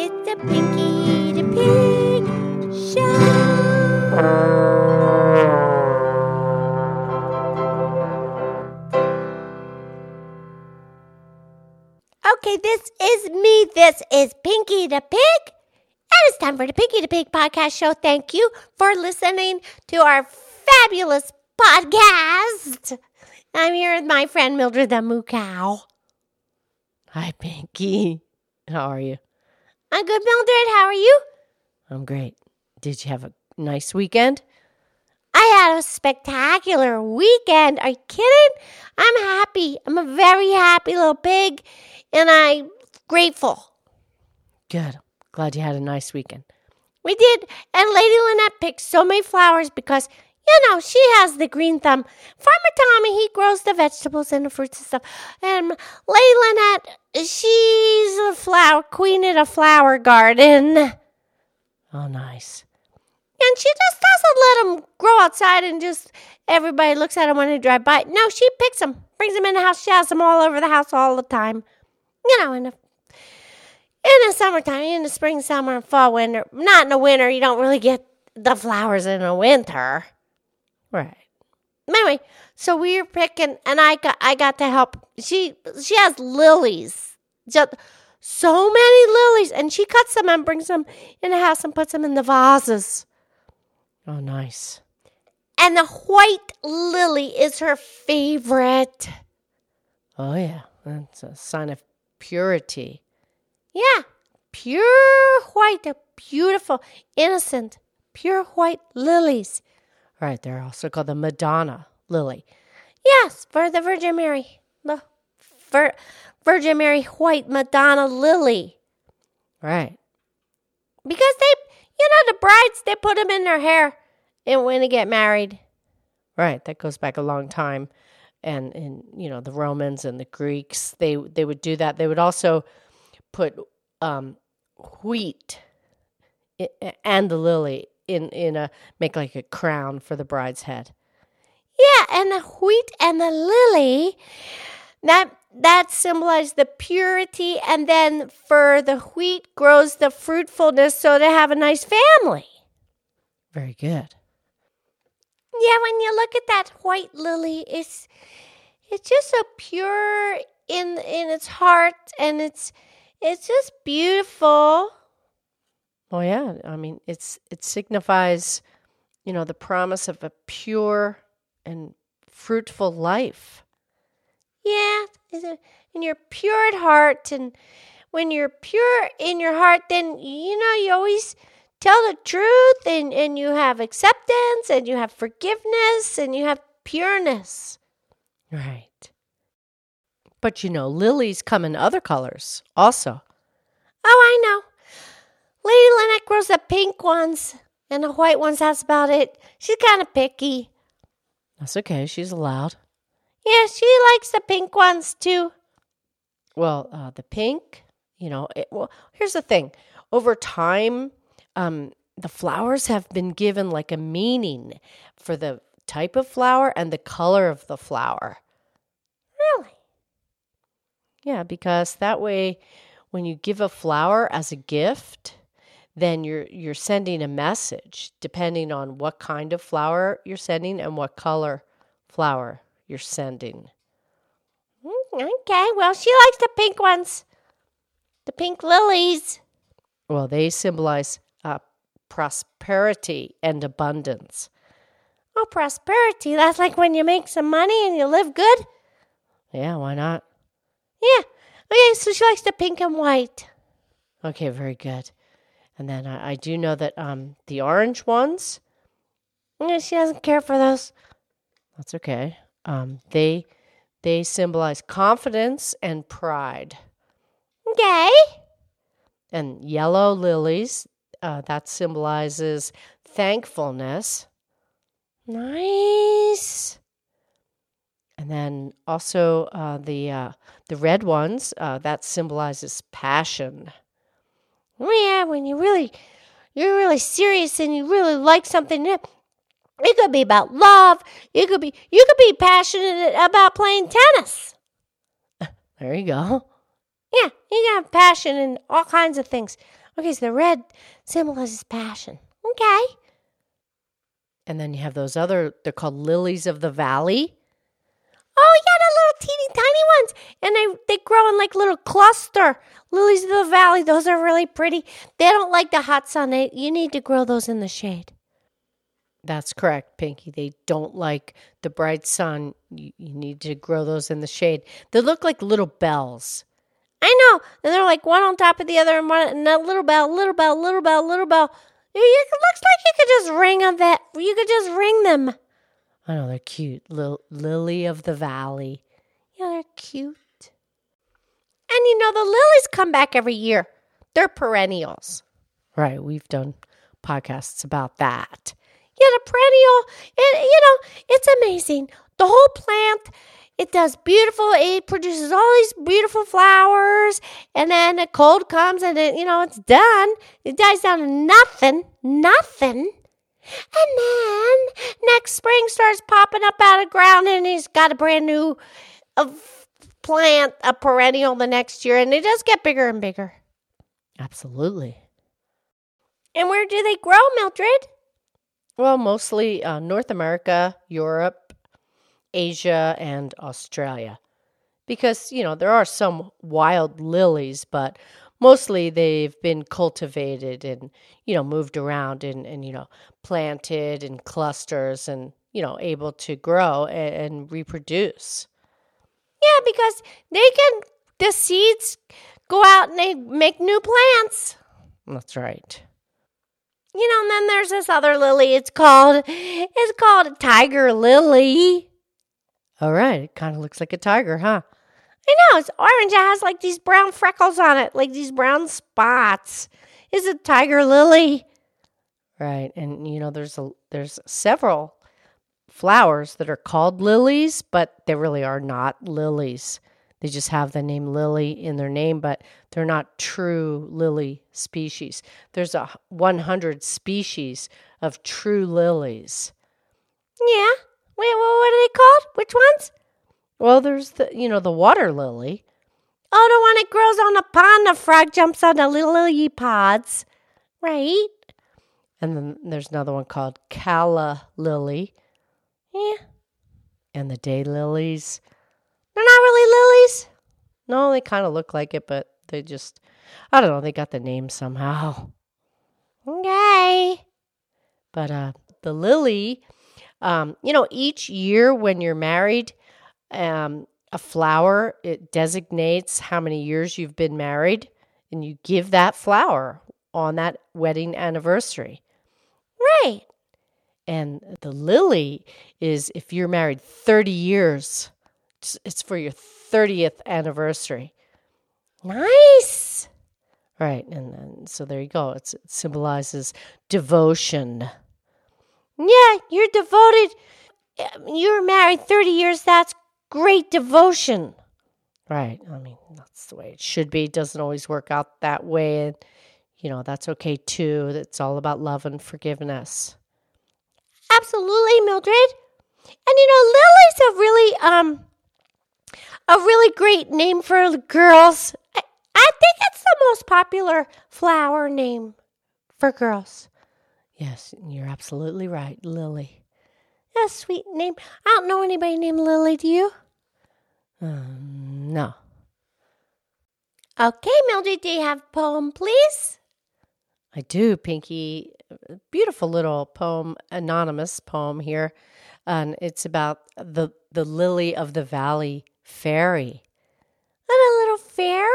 It's a Pinky the Pig show. Okay, this is me. This is Pinky the Pig. And it's time for the Pinky the Pig podcast show. Thank you for listening to our fabulous podcast. I'm here with my friend Mildred the Moo Cow. Hi, Pinky. How are you? I'm good, Mildred. How are you? I'm great. Did you have a nice weekend? I had a spectacular weekend. Are you kidding? I'm happy. I'm a very happy little pig, and I'm grateful. Good. Glad you had a nice weekend. We did, and Lady Lynette picked so many flowers because, you know, she has the green thumb. Farmer Tommy, he grows the vegetables and the fruits and stuff. And Lynette, she's the flower queen in a flower garden. Oh, nice. And she just doesn't let them grow outside and just everybody looks at them when they drive by. No, she picks them, brings them in the house. She has them all over the house all the time. You know, in the in the summertime, in the spring, summer, and fall, winter. Not in the winter. You don't really get the flowers in the winter. Right. Anyway, so we were picking, and I got I got to help. She she has lilies, just so many lilies, and she cuts them and brings them in the house and puts them in the vases. Oh, nice. And the white lily is her favorite. Oh, yeah. That's a sign of purity. Yeah, pure white, beautiful, innocent, pure white lilies. Right. They're also called the Madonna lily. Yes, for the Virgin Mary, the Vir- Virgin Mary white Madonna lily. Right. Because they, you know, the brides, they put them in their hair and when they get married. Right. That goes back a long time. And and you know the Romans and the Greeks, they they would do that. They would also put um, wheat and the lily in in a make like a crown for the bride's head. Yeah, and the wheat and the lily, that that symbolizes the purity, and then for the wheat grows the fruitfulness, so they have a nice family. Very good. Yeah, when you look at that white lily, it's it's just so pure in in its heart, and it's it's just beautiful. Oh yeah, I mean it's it signifies, you know, the promise of a pure and fruitful life. Yeah, and you're pure at heart, and when you're pure in your heart, then you know you always tell the truth, and and you have acceptance, and you have forgiveness, and you have pureness. Right. But you know, lilies come in other colors also. Oh, I know. Lady Lynette grows the pink ones, and the white ones. That's about it. She's kind of picky. That's okay. She's allowed. Yeah, she likes the pink ones too. Well, uh, the pink, you know, it, well, here's the thing. Over time, um, the flowers have been given like a meaning for the type of flower and the color of the flower. Really? Yeah, because that way, when you give a flower as a gift, then you're you're sending a message depending on what kind of flower you're sending and what color flower you're sending. Mm, Okay, well, she likes the pink ones. The pink lilies. Well, they symbolize uh, prosperity and abundance. Oh, prosperity. That's like when you make some money and you live good. Yeah, why not? Yeah. Okay, so she likes the pink and white. Okay, very good. And then I, I do know that um, the orange ones, Yeah, she doesn't care for those. that's okay. Um, they they symbolize confidence and pride. Okay. And yellow lilies, uh, that symbolizes thankfulness. Nice. And then also uh, the uh, the red ones, uh, that symbolizes passion. Yeah, when you really, you're really serious and you really like something. It could be about love. It could be you could be passionate about playing tennis. There you go. Yeah, you can have passion in all kinds of things. Okay, so the red symbolizes passion. Okay. And then you have those other, they're called lilies of the valley. Oh, yeah, the little teeny tiny ones. And they, they grow in like little cluster. Lilies of the valley, those are really pretty. They don't like the hot sun. They, you need to grow those in the shade. That's correct, Pinky. They don't like the bright sun. You, you need to grow those in the shade. They look like little bells. I know. And they're like one on top of the other and one and a little bell, little bell, little bell, little bell. It looks like you could just ring on that. You could just ring them. I know they're cute. Lil- Lily of the Valley. Yeah, they're cute. And you know, the lilies come back every year. They're perennials. Right. We've done podcasts about that. Yeah, the perennial, it, you know, it's amazing. The whole plant, it does beautiful, it produces all these beautiful flowers. And then the cold comes and it, you know, it's done. It dies down to nothing, nothing. And then next spring starts popping up out of ground and he's got a brand new uh, plant, a perennial the next year. And it does get bigger and bigger. Absolutely. And where do they grow, Mildred? Well, mostly uh, North America, Europe, Asia, and Australia. Because, you know, there are some wild lilies, but mostly they've been cultivated and, you know, moved around and, and you know, planted in clusters and, you know, able to grow and, and reproduce. Yeah, because they can, the seeds go out and they make new plants. That's right. You know, and then there's this other lily. It's called, it's called a tiger lily. All right. It kind of looks like a tiger, huh? I know, it's orange. It has like these brown freckles on it, like these brown spots. Is a tiger lily. Right. And you know, there's a there's several flowers that are called lilies, but they really are not lilies. They just have the name lily in their name, but they're not true lily species. There's a 100 species of true lilies. Yeah. Wait, what are they called? Which ones? Well, there's the you know the water lily. Oh, the one that grows on a pond. The frog jumps on the little lily pods, right? And then there's another one called calla lily. Yeah. And the day lilies. They're not really lilies. No, they kind of look like it, but they just, I don't know, they got the name somehow. Okay. But uh, the lily, um, you know, each year when you're married, um, a flower, it designates how many years you've been married, and you give that flower on that wedding anniversary. Right. And the lily is if you're married 30 years, it's, for your 30th anniversary. Nice. Right. And then, so there you go. It's, it symbolizes devotion. Yeah, you're devoted. Um, you're married 30 years. That's great devotion. Right. I mean, that's the way it should be. It doesn't always work out that way. And, you know, that's okay too. It's all about love and forgiveness. Absolutely, Mildred. And you know, Lily's a really um a really great name for girls. I, I think it's the most popular flower name for girls. Yes, you're absolutely right, Lily. A sweet name. I don't know anybody named Lily, do you? Um, no. Okay, Mildred, do you have a poem, please? I do, Pinky. Beautiful little poem, anonymous poem here. And it's about the, the lily of the valley fairy. And a little fairy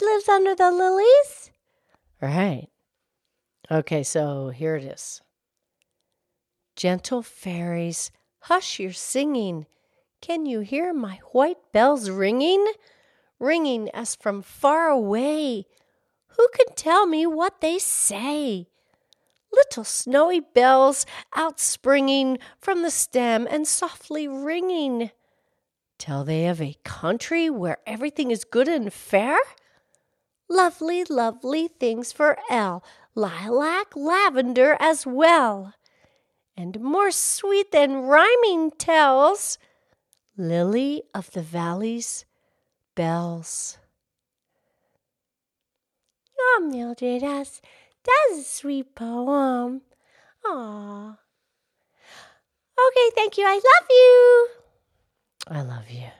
lives under the lilies. Right. Okay, so here it is. Gentle fairies, hush your singing. Can you hear my white bells ringing? Ringing as from far away. Who can tell me what they say? Little snowy bells outspringing from the stem and softly ringing. Tell they of a country where everything is good and fair? Lovely, lovely things for Elle, lilac, lavender as well. And more sweet than rhyming tells, lily of the valley's bells. Oh, has that's a sweet poem. Aw. Okay, thank you. I love you. I love you.